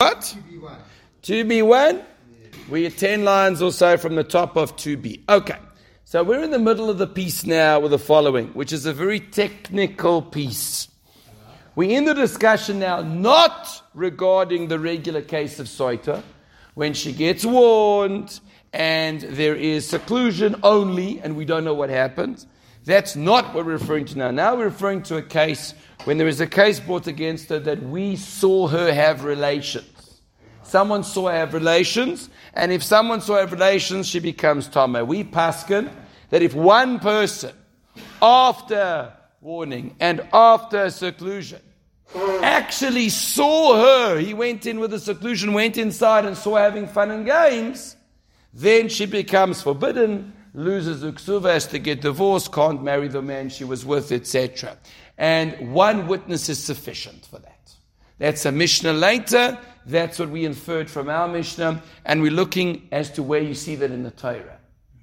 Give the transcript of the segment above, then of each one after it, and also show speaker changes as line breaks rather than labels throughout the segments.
what? 2b1. We're 10 lines or so from the top of 2b. Okay. So we're in the middle of the piece now with the following, which is a very technical piece. We're in the discussion now not regarding the regular case of Soita, when she gets warned and there is seclusion only and we don't know what happens. That's not what we're referring to now. Now we're referring to a case when there is a case brought against her that we saw her have relations. Someone saw her have relations, and if someone saw her have relations, she becomes Tama. We paskin that if one person, after warning and after seclusion, actually saw her, he went in with the seclusion, went inside and saw having fun and games, then she becomes forbidden, loses uksuva, has to get divorced, can't marry the man she was with, etc. And one witness is sufficient for that. That's a Mishnah later. That's what we inferred from our Mishnah. And we're looking as to where you see that in the Torah.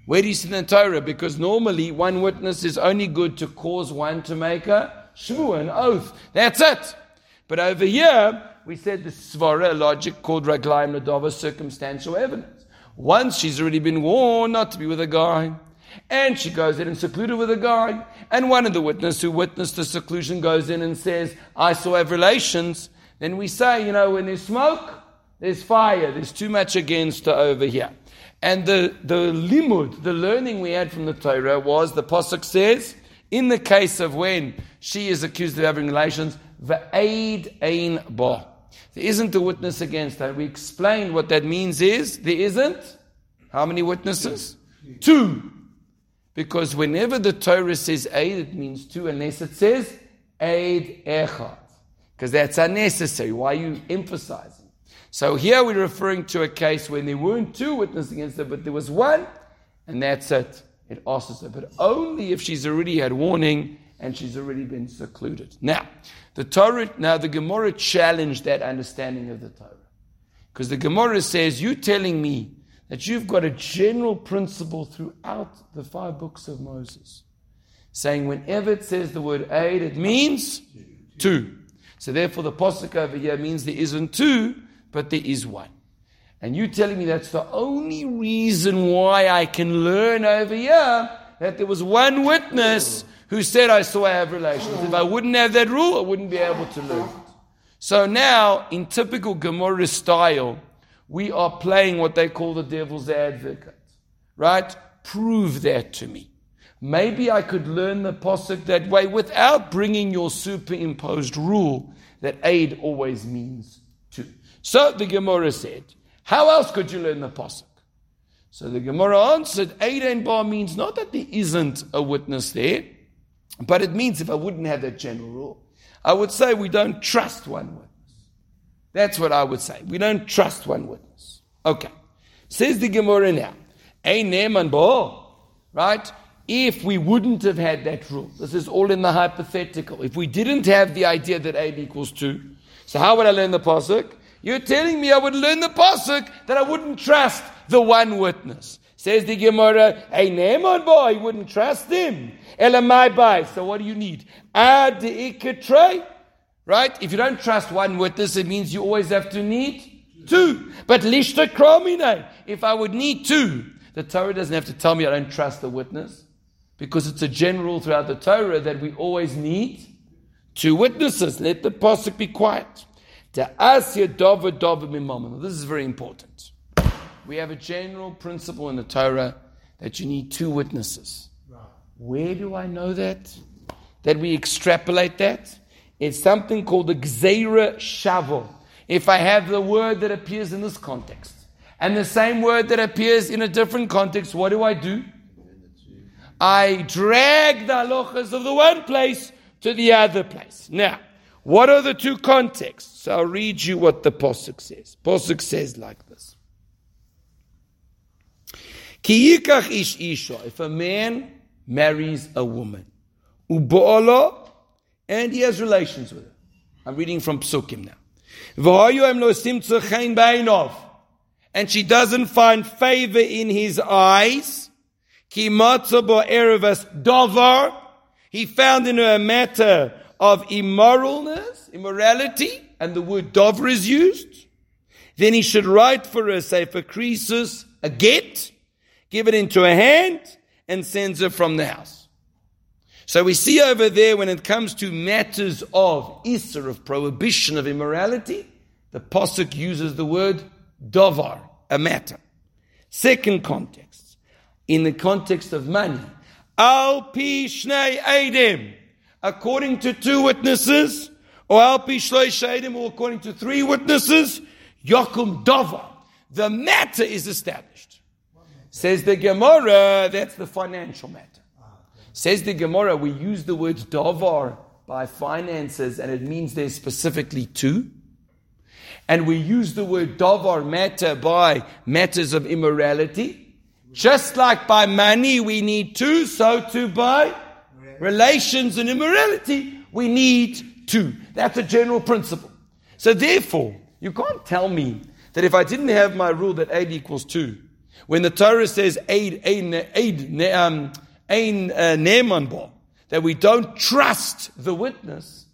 Where do you see that in the Torah? Because normally one witness is only good to cause one to make a shvu, an oath. That's it. But over here, we said the svara logic called raglaim nadava, circumstantial evidence. Once she's already been warned not to be with a guy, and she goes in and secluded with a guy, and one of the witnesses who witnessed the seclusion goes in and says, I saw have relations, then we say, you know, when there's smoke, there's fire, there's too much against her over here. And the, the limud, the learning we had from the Torah was the Pasuk says, in the case of when she is accused of having relations, the aid ein ba. There isn't a witness against her. We explained what that means is there isn't. How many witnesses? Two. Because whenever the Torah says aid, it means two, unless it says aid echad. Because that's unnecessary. Why are you emphasizing? So here we're referring to a case when there weren't two witnesses against her, but there was one, and that's it. It asks her, but only if she's already had warning and she's already been secluded. Now, the Torah, now the Gemara challenged that understanding of the Torah. Because the Gemara says, you telling me that you've got a general principle throughout the five books of Moses, saying whenever it says the word aid, it means two. So therefore, the posuk over here means there isn't two, but there is one. And you telling me that's the only reason why I can learn over here that there was one witness who said I saw I have relations. If I wouldn't have that rule, I wouldn't be able to learn. So now, in typical Gemara style, we are playing what they call the devil's advocate. Right? Prove that to me. Maybe I could learn the posuk that way without bringing your superimposed rule that aid always means two. So the Gemara said, how else could you learn the posuk? So the Gemara answered, aid and bar means not that there isn't a witness there, but it means if I wouldn't have that general rule, I would say we don't trust one witness. That's what I would say. We don't trust one witness. Okay. Says the Gemara now. Ein neman bo. Right? If we wouldn't have had that rule, this is all in the hypothetical. If we didn't have the idea that 8 equals 2, so how would I learn the Pasuk? You're telling me I would learn the Pasuk that I wouldn't trust the one witness. Says the Gemara, a Naaman boy, you wouldn't trust him. Elamai by. So what do you need? Ad ikatre. Right? If you don't trust one witness, it means you always have to need two. But lishta kromine. If I would need two, the Torah doesn't have to tell me I don't trust the witness. Because it's a general throughout the Torah that we always need two witnesses. Let the pasuk be quiet. This is very important. We have a general principle in the Torah that you need two witnesses. Where do I know that? That we extrapolate that? It's something called the Gzeira Shavo. If I have the word that appears in this context and the same word that appears in a different context, what do I do? I drag the halachas of the one place to the other place. Now, what are the two contexts? So I'll read you what the Posuk says. Posuk says like this. Ki ish isha. If a man marries a woman, ubo'ala and he has relations with her. I'm reading from Psukim now. And she doesn't find favor in his eyes. He found in her a matter of immoralness, immorality, and the word dover is used. then he should write for her, sefer krisus, a get, give it into her hand, and sends her from the house. So we see over there when it comes to matters of Isser, of prohibition of immorality, the Pasuk uses the word dovar, a matter. Second context, in the context of money, al pi shnei edim, according to two witnesses, or al pi shloi or according to three witnesses, yokum dovar. The matter is established. Says the Gemara, that's the financial matter. Says the Gemara, we use the word davar by finances, and it means there's specifically two. And we use the word davar matter by matters of immorality. Just like by money we need two, so too by relations and immorality we need two. That's a general principle. So therefore, you can't tell me that if I didn't have my rule that aid equals two, when the Torah says aid, aid, aid, um, ein uh, neeman that we don't trust the witness,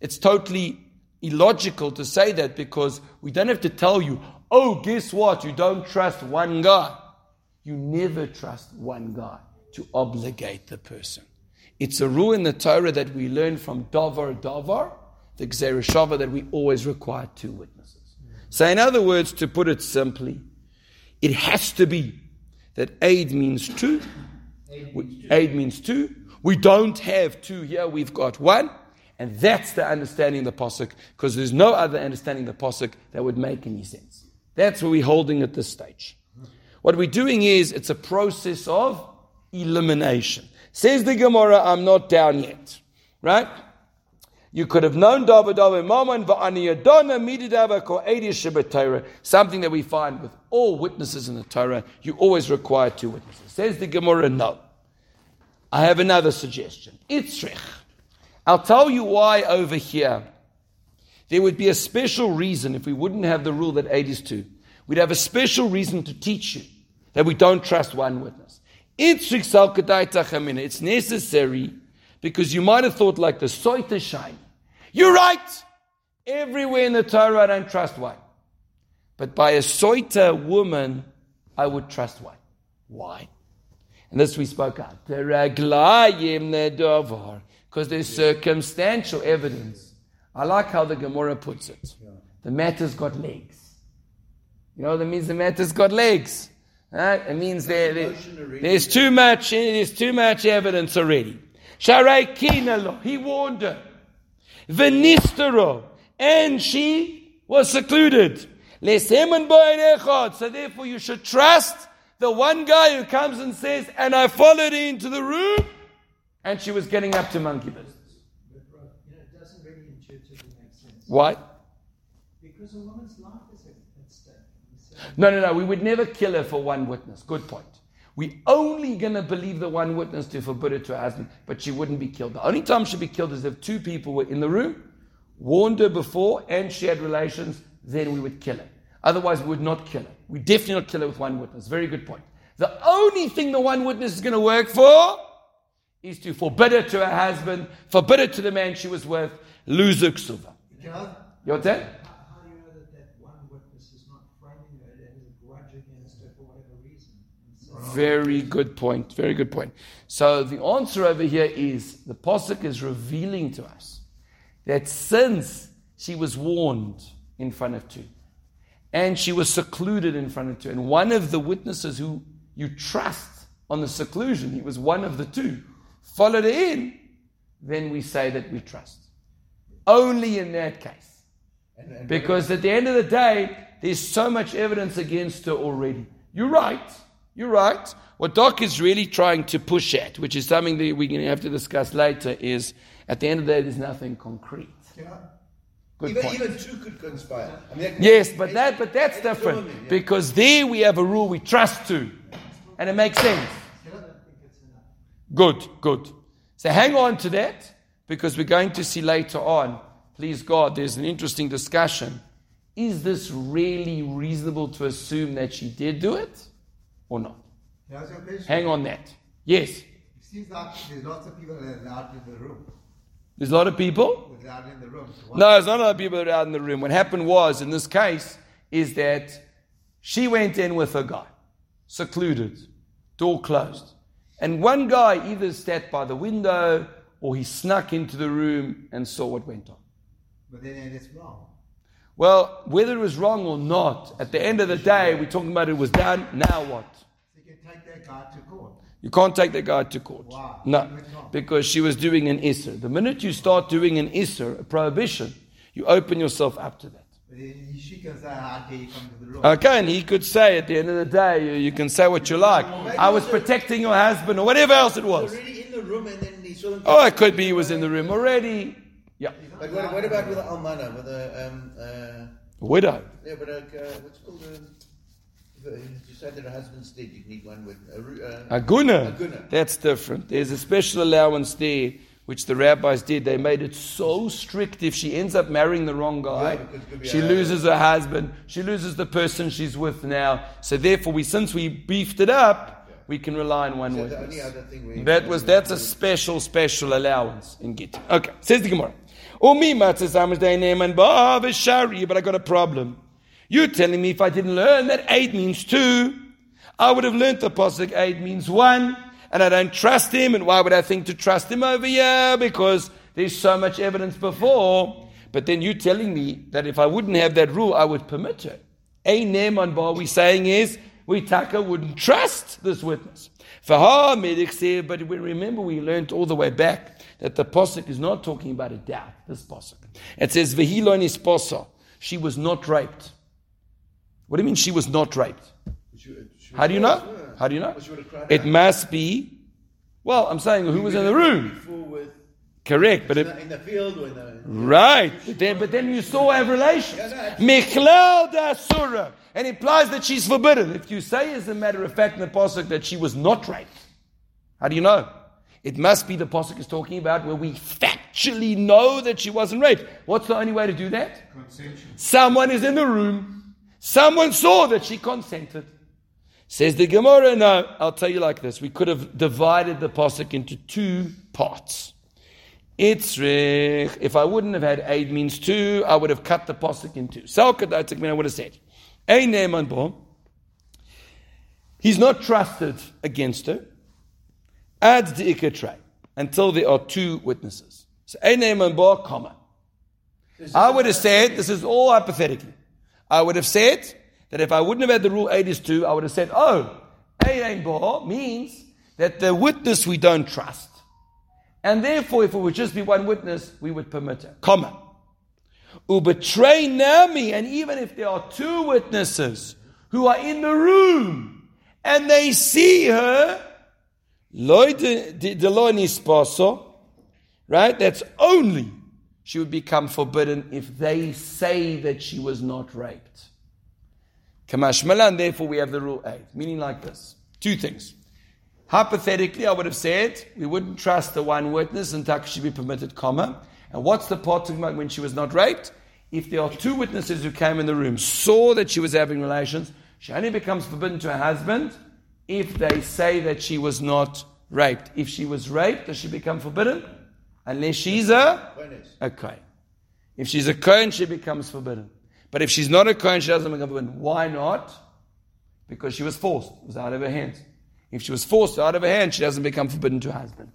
it's totally illogical to say that because we don't have to tell you, oh, guess what? You don't trust one guy. You never trust one guy to obligate the person. It's a rule in the Torah that we learn from Davar Davar, the Gzereshava, that we always require two witnesses. So, in other words, to put it simply, it has to be that aid means two Aid means two. We don't have two here, we've got one. And that's the understanding of the Pasuk, because there's no other understanding of the Pasuk that would make any sense. That's what we're holding at this stage. What we're doing is, it's a process of elimination. Says the Gemara, I'm not down yet. Right? You could have known something that we find with all witnesses in the Torah. You always require two witnesses. Says the Gemara, no. I have another suggestion. Itzrich. I'll tell you why over here. There would be a special reason if we wouldn't have the rule that eight is two. We'd have a special reason to teach you that we don't trust one witness. It's necessary because you might have thought like the Soita shine. You're right. Everywhere in the Torah I don't trust one. But by a Soita woman, I would trust one. Why? And this we spoke out. Because there's circumstantial evidence. I like how the Gemara puts it. The matter's got legs. You know that means the matter's got legs. Right? It means there, there, there's too much there's too much evidence already. He warned her. Venistero, and she was secluded. So therefore you should trust the one guy who comes and says, and I followed her into the room, and she was getting up to monkey business. Why? Because a woman's life is at stake. No, no, no. We would never kill her for one witness. Good point. We only going to believe the one witness to forbid it to her husband, but she wouldn't be killed. The only time she'd be killed is if two people were in the room, warned her before, and she had relations, then we would kill her. Otherwise, we would not kill her. We definitely not kill her with one witness. Very good point. The only thing the one witness is going to work for is to forbid her to her husband, forbid her to the man she was with, lose her ksuva. You know what How do you know that that one witness is not framing her and has a grudge against her for whatever reason? Very good point. Very good point. So the answer over here is the Pasuk is revealing to us that since she was warned in front of two, and she was secluded in front of two. And one of the witnesses who you trust on the seclusion, he was one of the two, followed her in, then we say that we trust. Only in that case. Because at the end of the day, there's so much evidence against her already. You're right. You're right. What Doc is really trying to push at, which is something that we're going to have to discuss later, is at the end of the day, there's nothing concrete. Yeah.
Good even, point. even two could conspire.
I mean, yes, but that but that's different yeah. because there we have a rule we trust to, and it makes sense. Good, good. So hang on to that because we're going to see later on. Please God, there's an interesting discussion. Is this really reasonable to assume that she did do it, or not? Hang on that. Yes. It
seems like there's lots of people that are out in the room.
There's a lot of people?
in the room.
no, there's not a lot of people out in the room. What happened was, in this case, is that she went in with a guy, secluded, door closed. And one guy either sat by the window or he snuck into the room and saw what went on.
But then it's wrong.
Well, whether it was wrong or not, at the end of the day, we're talking about it was done. Now what?
You can take that guy to court.
You can't take that guy to court.
Why?
No, because she was doing an isser. The minute you start doing an isser, a prohibition, you open yourself up to that.
But she can say, how dare you come to the room?
Okay, and he could say at the end of the day, you, you can say what you like. I was protecting your husband or whatever else it was.
already in the room and then he.
Oh, it could be he was in the room already. Yeah,
But what, what about with the almana, with the um uh
widow.
yeah, but uh, what's called um, the, you said that a husband's dead. You need one with a uh,
A guna.
A guna.
That's different. There's a special allowance there, which the rabbis did. They made it so strict if she ends up marrying the wrong guy,
Yeah, because it could be
she
a-
loses her husband, she loses the person she's with now. So therefore, we since we beefed it up, we can rely on one
So
witness. That was that's a special special allowance in Git. Okay, says the Gemara. Oh, V'shari, but I got a problem. You're telling me if I didn't learn that eight means two, I would have learned the pasuk eight means one, and I don't trust him. And why would I think to trust him over here? Because there's so much evidence before. But then you're telling me that if I wouldn't have that rule, I would permit it. A neman bar we saying is we taka wouldn't trust this witness. For ha medic said, but we remember we learned all the way back that the posuk is not talking about a doubt. This posuk it says vehilon is posa. She was not raped. What do you mean she was not raped?
She- she
How do you know? How do you know?
Well, she would have cried
It
out.
must be. Well, I'm saying who was in the room. Correct, but
in
it,
the, in the field or in the
Right. But then, but then you saw have relations. Michlal da surah. And implies that she's forbidden. If you say, as a matter of fact, in the Pasuk that she was not raped, how do you know? It must be the Pasuk is talking about where we factually know that she wasn't raped. What's the only way to do that?
Consensual.
Someone is in the room. Someone saw that she consented. Says the Gemara, no, I'll tell you like this. We could have divided the Pasuk into two parts. Itzrich, if I wouldn't have had aid means two, I would have cut the Pasuk in two. Salkadatik mean I would have said, Ein ne'eman. He's not trusted against her. Add the ikatre until there are two witnesses. So Ein ne'eman bo, comma. I would have said, this is all hypothetically. I would have said that if I wouldn't have had the rule 8 is 2, I would have said, oh, 8 ain't bar means that the witness we don't trust. And therefore, if it would just be one witness, we would permit it. Comma. Ubetray nami, and even if there are two witnesses who are in the room and they see her, right? That's only she would become forbidden if they say that she was not raped. Kamashmalan, therefore we have the rule 8, meaning like this. Two things. Hypothetically, I would have said we wouldn't trust the one witness and until she be permitted, comma. And what's the part talking about when she was not raped? If there are two witnesses who came in the room, saw that she was having relations, she only becomes forbidden to her husband if they say that she was not raped. If she was raped, does she become forbidden? Unless she's a, a Kohen. If she's a Kohen, she becomes forbidden. But if she's not a Kohen, she doesn't become forbidden. Why not? Because she was forced. It was out of her hands. If she was forced out of her hand, she doesn't become forbidden to her husband.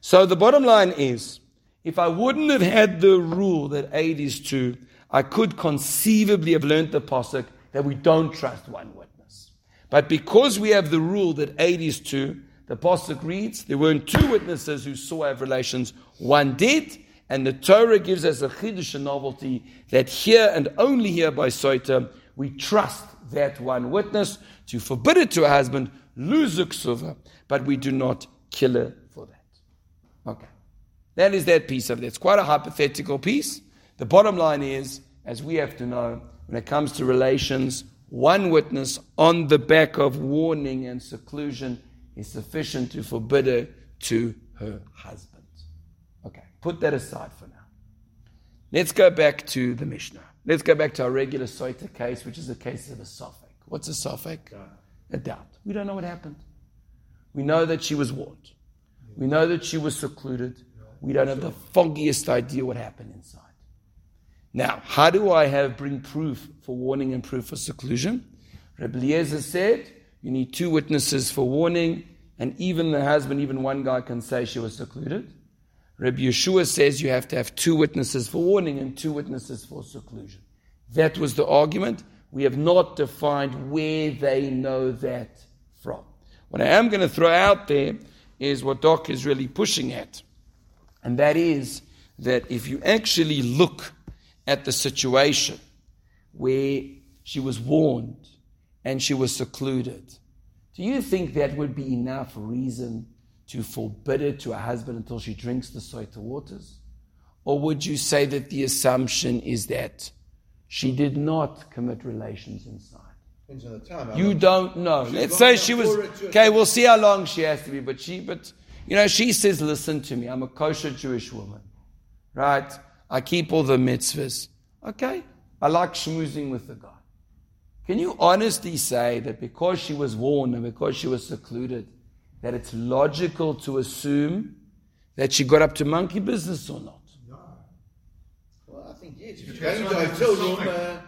So the bottom line is, if I wouldn't have had the rule that aid is two, I could conceivably have learnt the posuk that we don't trust one witness. But because we have the rule that aid is two, the posuk reads, there weren't two witnesses who saw have relations, one did, and the Torah gives us a chiddush, novelty, that here and only here by Soita, we trust that one witness to forbid it to a husband, suva, but we do not kill her for that. Okay. That is that piece of it. It's quite a hypothetical piece. The bottom line is, as we have to know, when it comes to relations, one witness on the back of warning and seclusion is sufficient to forbid her to her husband. Okay, put that aside for now. Let's go back to the Mishnah. Let's go back to our regular Soita case, which is a case of a Sophic. What's a Sophic? A doubt. We don't know what happened. We know that she was warned. We know that she was secluded. We don't have the foggiest idea what happened inside. Now, how do I have bring proof for warning and proof for seclusion? Rabbi Eliezer said you need two witnesses for warning, and even the husband, even one guy can say she was secluded. Rabbi Yehoshua says you have to have two witnesses for warning and two witnesses for seclusion. That was the argument. We have not defined where they know that from. What I am going to throw out there is what Doc is really pushing at. And that is that if you actually look at the situation where she was warned and she was secluded, do you think that would be enough reason to forbid it to a husband until she drinks the soita waters? Or would you say that the assumption is that she did not commit relations inside?
Depends on the time.
You don't know. Let's say she was
for it to a-
okay. We'll see how long she has to be, but she, but you know, she says, "Listen to me. I'm a kosher Jewish woman, right? I keep all the mitzvahs. Okay, I like schmoozing with the guy. Can you honestly say that because she was warned and because she was secluded, that it's logical to assume that she got up to monkey business or not? No.
Well, I think yes. If you're
That's
going to hotel room, uh,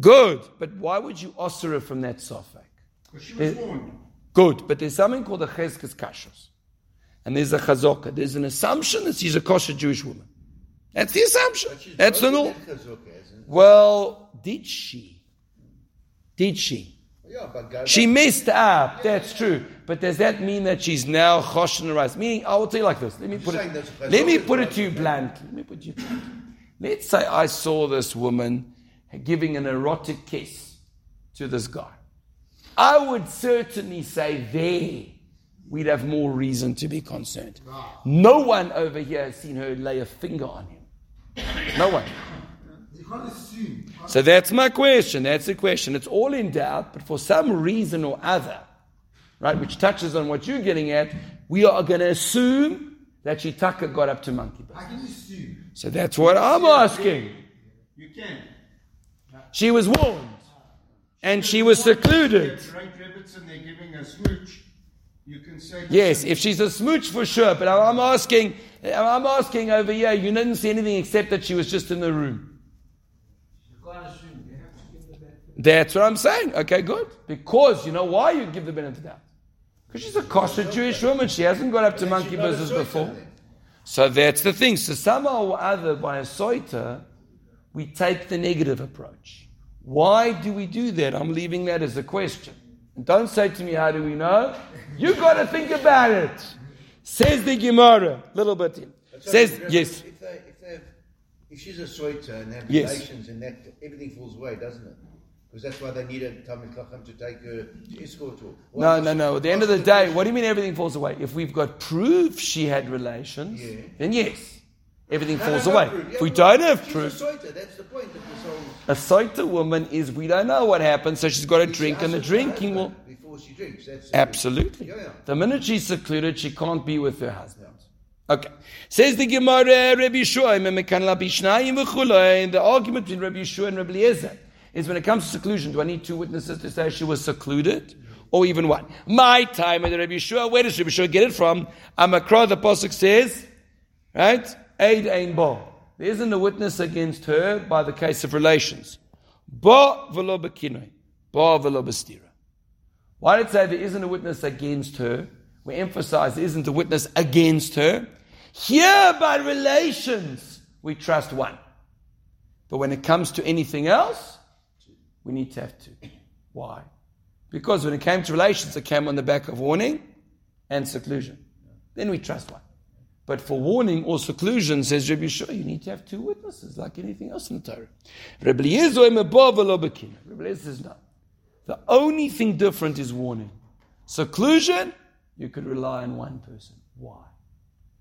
Good, but why would you osir her from that sofek?
Because she was
There-
warned.
Good, but there's something called a cheskes kashos. And there's a chazokah. There's an assumption that she's a kosher Jewish woman. That's the assumption. That's the
broken
norm.
that chazukah, hasn't it?
Well, did she? Did she?
Yeah,
She messed up. That's true. But does that mean that she's now choshen rice? Meaning, I will tell you like this. Let me put it. Let me put it to you bluntly. Let me put it to you bluntly. Let's say I saw this woman giving an erotic kiss to this guy. I would certainly say there we'd have more reason to be concerned. No one over here has seen her lay a finger on him. No one.
You can't assume.
So that's my question. That's the question. It's all in doubt, but for some reason or other, right, which touches on what you're getting at, we are going to assume that Shitaka got up to monkey business.
I can assume.
So that's what I'm asking.
You can.
She was warned, and she was secluded.
Great rabbits and they're giving a smooch. You can say.
Yes, if she's a smooch for sure, but I'm asking, I'm asking over here, you didn't see anything except that she was just in the room.
You can't assume. You have to give the benefit.
That's what I'm saying. Okay, good. Because you know why you give the benefit of the doubt? Because she's a kosher Jewish woman. She hasn't got up to monkey
She's not a
business before. So that's the thing. So somehow or other, by a soita, we take the negative approach. Why do we do that? I'm leaving that as a question. Don't say to me, how do we know? You got to think about it. Says the Gemara, little bit in. Says, yes.
If, they, if, they have, if she's a soita and they have
Yes.
relations and that, everything falls away, doesn't it? Because that's why they need a Talmud Chacham to take her to escort her.
No, no, no. At the end of the day, what do you mean everything falls away? If we've got proof she had relations,
Yeah.
then yes, everything
No, no,
falls
no
away.
proof. Yeah,
if we don't have proof,
a soita. That's the point of whole.
a soita woman is we don't know what happened, so she's got to drink, and the
She has her
drinking will.
Before she drinks. That's
Absolutely.
Yeah, yeah.
The minute she's secluded, she can't be with her husband. Okay. Says the Gemara, Rabbi Yehoshua, Memekan la bishnayim v'chulei. The argument between Rabbi Yehoshua and Rabbi Eliezer is when it comes to seclusion, do I need two witnesses to say she was secluded? Or even one? My time at Rabbi Yehoshua, where does Rabbi Yehoshua get it from? Amakra, the Pasuk says, right? Aid ein bo. There isn't a witness against her by the case of relations. Bo v'lo bekinoi. Bo v'lo bestira. Why did it say there isn't a witness against her? We emphasize there isn't a witness against her. Here, by relations, we trust one. But when it comes to anything else, we need to have two. Why? Because when it came to relations, it came on the back of warning and seclusion. Then we trust one. But for warning or seclusion, says Rabbi Yehoshua, you need to have two witnesses, like anything else in the Torah. Rabbi Eliezer says no. The only thing different is warning. Seclusion, you could rely on one person. Why?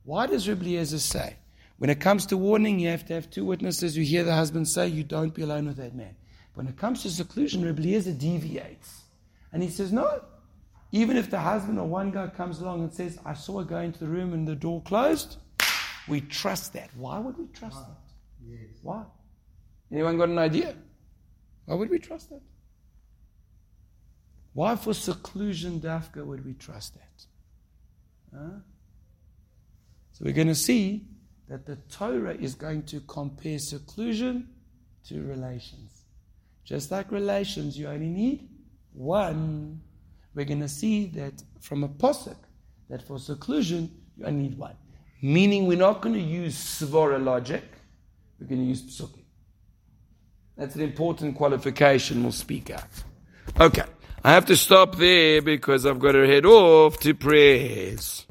Why does Rabbi Eliezer say, when it comes to warning, you have to have two witnesses? You hear the husband say, you don't be alone with that man. When it comes to seclusion, Rabbi Eliezer deviates. And he says, no. Even if the husband or one guy comes along and says, I saw her go into the room and the door closed, we trust that. Why would we trust that?
Yes.
Why? Anyone got an idea? Why would we trust that? Why for seclusion, Dafka, would we trust that? Huh? So we're going to see that the Torah is going to compare seclusion to relations. Just like relations, you only need one. We're going to see that from a posuk, that for seclusion, you need one. Meaning, we're not going to use svara logic, we're going to use psukim. That's an important qualification we'll speak out. Okay. I have to stop there because I've got to head off to prayers.